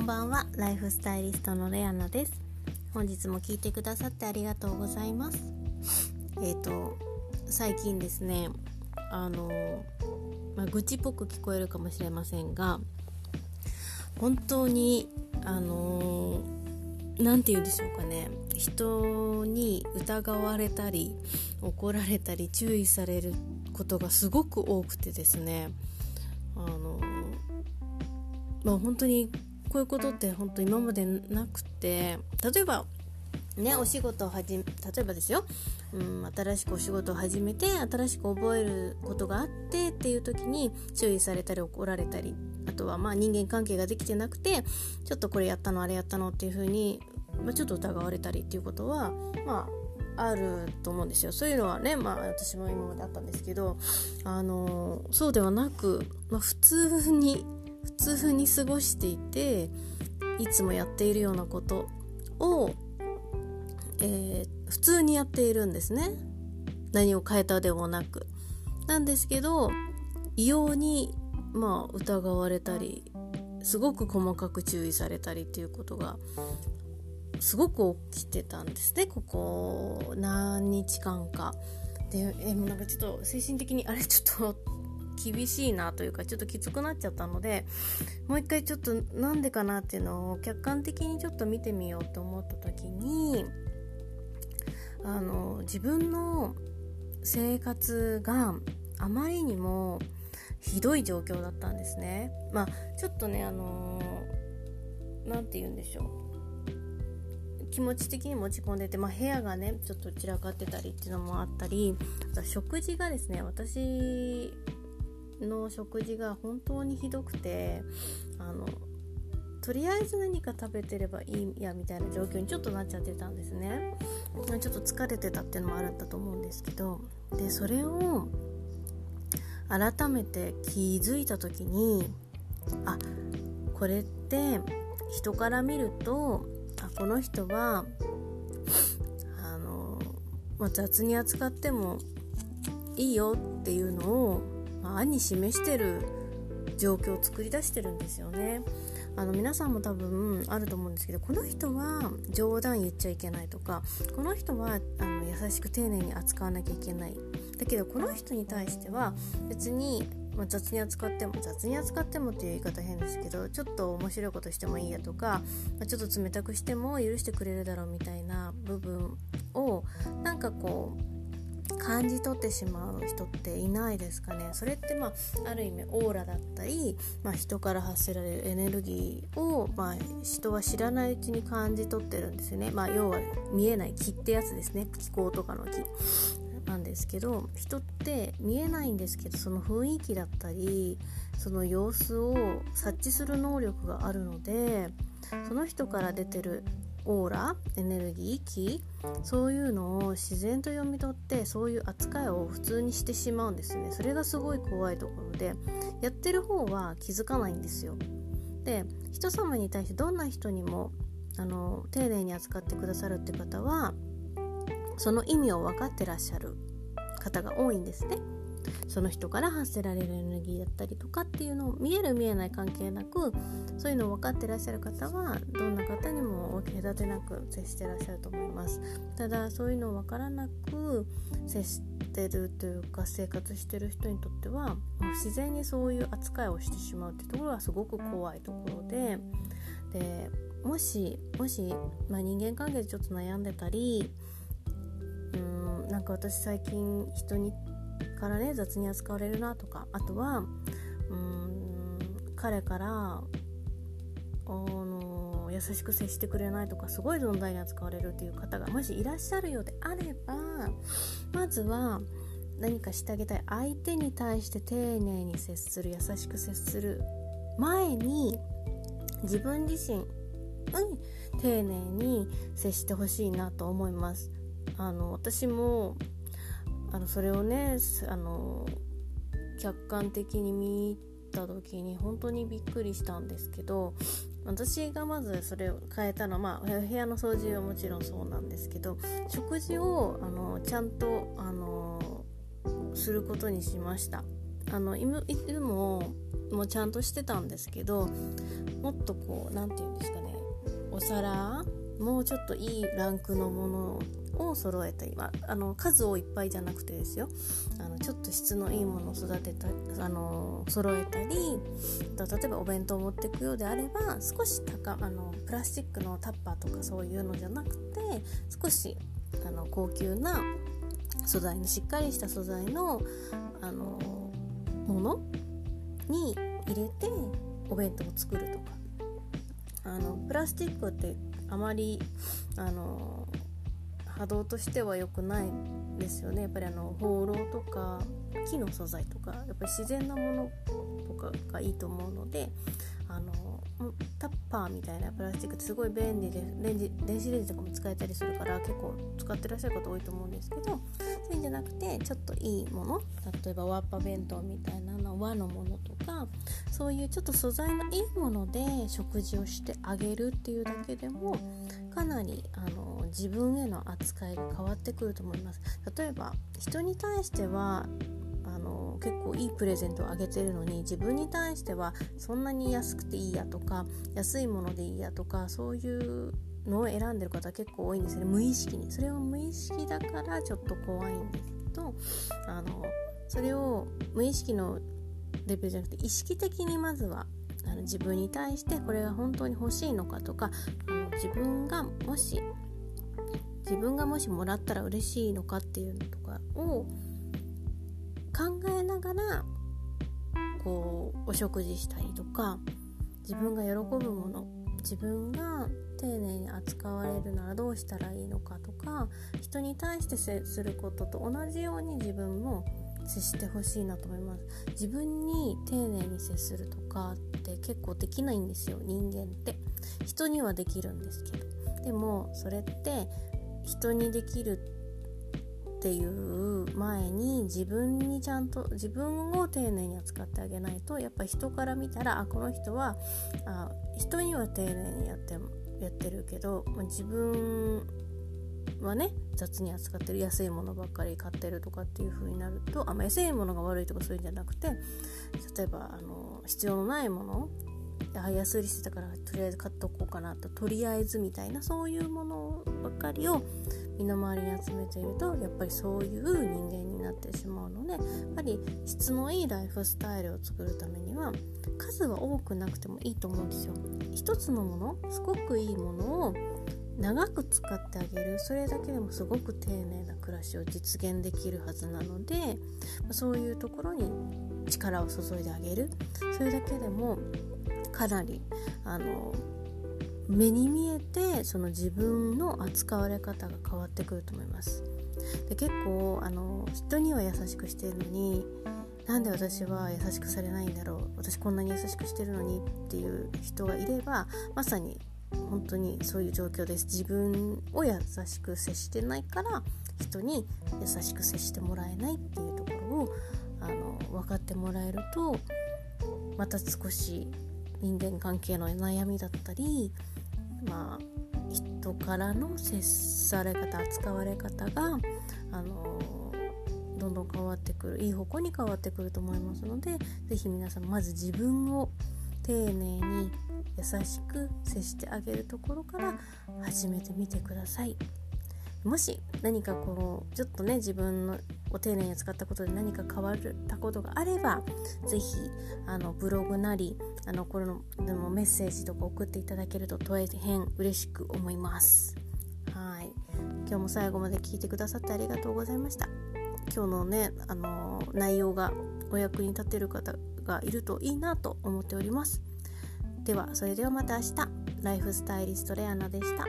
んばんは。ライフスタイリストのレアナです。本日も聞いてくださってありがとうございます。えっ、ー、と最近ですねあのまあ、愚痴っぽく聞こえるかもしれませんが本当にあの何て言うんでしょうかね。人に疑われたり怒られたり注意されることがすごく多くてですね。あのまあ本当にこういうことって本当今までなくて例えばねお仕事を始め例えばですよ、うん、新しくお仕事を始めて新しく覚えることがあってっていう時に注意されたり怒られたりあとはまあ人間関係ができてなくてちょっとこれやったのあれやったのっていう風に、まあ、ちょっと疑われたりっていうことはまああると思うんですよ。そういうのはねまあ私も今まであったんですけどあのそうではなく、まあ、普通に普通に過ごしていていつもやっているようなことを、えー、普通にやっているんですね。何を変えたでもなく。なんですけど異様にまあ疑われたりすごく細かく注意されたりっていうことがすごく起きてたんですね。ここ何日間か。でえもうなんかちょっと精神的にあれ？ちょっと厳しいなというかちょっときつくなっちゃったのでもう一回ちょっとなんでかなっていうのを客観的にちょっと見てみようと思った時にあの自分の生活があまりにもひどい状況だったんですね。まあちょっとねあの何て言うんでしょう気持ち的に持ち込んでて、まあ、部屋がねちょっと散らかってたりっていうのもあったりあと食事がですね私の食事が本当にひどくてあのとりあえず何か食べてればいいやみたいな状況にちょっとなっちゃってたんですね。ちょっと疲れてたっていうのもあるんだと思うんですけどでそれを改めて気づいた時にあこれって人から見るとあこの人はあの、まあ、雑に扱ってもいいよっていうのをまあ案に示してる状況を作り出してるんですよね。あの皆さんも多分あると思うんですけどこの人は冗談言っちゃいけないとかこの人はあの優しく丁寧に扱わなきゃいけないだけどこの人に対しては別に、まあ、雑に扱っても雑に扱ってもっていう言い方変ですけどちょっと面白いことしてもいいやとか、まあ、ちょっと冷たくしても許してくれるだろうみたいな部分をなんかこう感じ取ってしまう人っていないですかね。それってまあある意味オーラだったり、まあ、人から発せられるエネルギーを、まあ、人は知らないうちに感じ取ってるんですよね、まあ、要は見えない木ってやつですね。気候とかの木なんですけど人って見えないんですけどその雰囲気だったりその様子を察知する能力があるのでその人から出てるオーラエネルギー気そういうのを自然と読み取ってそういう扱いを普通にしてしまうんですね。それがすごい怖いところでやってる方は気づかないんですよ。で人様に対してどんな人にもあの丁寧に扱ってくださるって方はその意味を分かってらっしゃる方が多いんですね。その人から発せられるエネルギーだったりとかっていうのを見える見えない関係なくそういうのを分かってらっしゃる方はどんな方にも分け隔てなく接してらっしゃると思います。ただそういうのを分からなく接してるというか生活してる人にとってはもう自然にそういう扱いをしてしまうっていうところはすごく怖いところででもしもし、まあ、人間関係でちょっと悩んでたりうんなんか私最近人にからね雑に扱われるなとか。あとはうん彼からあの優しく接してくれないとかすごい存在に扱われるっていう方がもしいらっしゃるようであればまずは何かしてあげたい。相手に対して丁寧に接する優しく接する前に自分自身に丁寧に接してほしいなと思います。あの私もあのそれをねあの客観的に見た時に本当にびっくりしたんですけど私がまずそれを変えたのは、まあ、部屋の掃除はもちろんそうなんですけど食事をあのちゃんとあのすることにしました。あのいつももちゃんとしてたんですけどもっとこう何て言うんですかねお皿もうちょっといいランクのものを揃えたり、まあ、の数をいっぱいじゃなくてですよ。あのちょっと質のいいものを育てたあの揃えたり例えばお弁当を持っていくようであれば少し高あのプラスチックのタッパーとかそういうのじゃなくて少しあの高級な素材のしっかりした素材のあのものに入れてお弁当を作るとか。あのプラスチックってあまりあの波動としては良くないですよね。やっぱりあの放浪とか木の素材とかやっぱり自然なものとかがいいと思うのであのタッパーみたいなプラスチックってすごい便利でレンジ電子レンジとかも使えたりするから結構使ってらっしゃる方多いと思うんですけどいんじゃなくてちょっといいもの例えばワッパ弁当みたいなの和のものとかそういうちょっと素材のいいもので食事をしてあげるっていうだけでもかなりあの自分への扱いが変わってくると思います。例えば人に対してはあの結構いいプレゼントをあげてるのに自分に対してはそんなに安くていいやとか安いものでいいやとかそういうのを選んでる方結構多いんです。よね無意識にそれは無意識だからちょっと怖いんですけどあのそれを無意識のレベルじゃなくて意識的にまずはあの自分に対してこれが本当に欲しいのかとかあの自分がもし自分がもしもらったら嬉しいのかっていうのとかを考えながらこうお食事したりとか自分が喜ぶもの自分が丁寧に扱われるならどうしたらいいのかとか人に対して接することと同じように自分も接してほしいなと思います。自分に丁寧に接するとかって結構できないんですよ人間って。人にはできるんですけど。でもそれって人にできるってていう前に自分にちゃんと自分を丁寧に扱ってあげないとやっぱ人から見たらあこの人はあ人には丁寧にやってやってるけど、ま、自分はね雑に扱ってる安いものばっかり買ってるとかっていう風になるとあ、まあ、安いものが悪いとかそういうんじゃなくて例えばあの必要のないものあ安売りしてたからとりあえず買っとこうかなととりあえずみたいなそういうものばかりを身の回りに集めているとやっぱりそういう人間になってしまうのでやっぱり質のいいライフスタイルを作るためには数は多くなくてもいいと思うんですよ。一つのものすごくいいものを長く使ってあげるそれだけでもすごく丁寧な暮らしを実現できるはずなのでそういうところに力を注いであげるそれだけでもかなりあの目に見えてその自分の扱われ方が変わってくると思います。で結構あの人には優しくしてるのになんで私は優しくされないんだろう私こんなに優しくしてるのにっていう人がいればまさに本当にそういう状況です。自分を優しく接してないから人に優しく接してもらえないっていうところをあの分かってもらえるとまた少し人間関係の悩みだったりまあ人からの接され方扱われ方があのどんどん変わってくるいい方向に変わってくると思いますので是非皆さんまず自分を丁寧に優しく接してあげるところから始めてみてください。もし何かこうちょっとね自分のお丁寧に使ったことで何か変わったことがあれば是非あのブログなりあのこれのでもメッセージとか送っていただけると大変嬉しく思います。はい。今日も最後まで聞いてくださってありがとうございました。今日のねあの内容がお役に立てる方がいるといいなと思っております。ではそれではまた明日。ライフスタイリストレアナでした。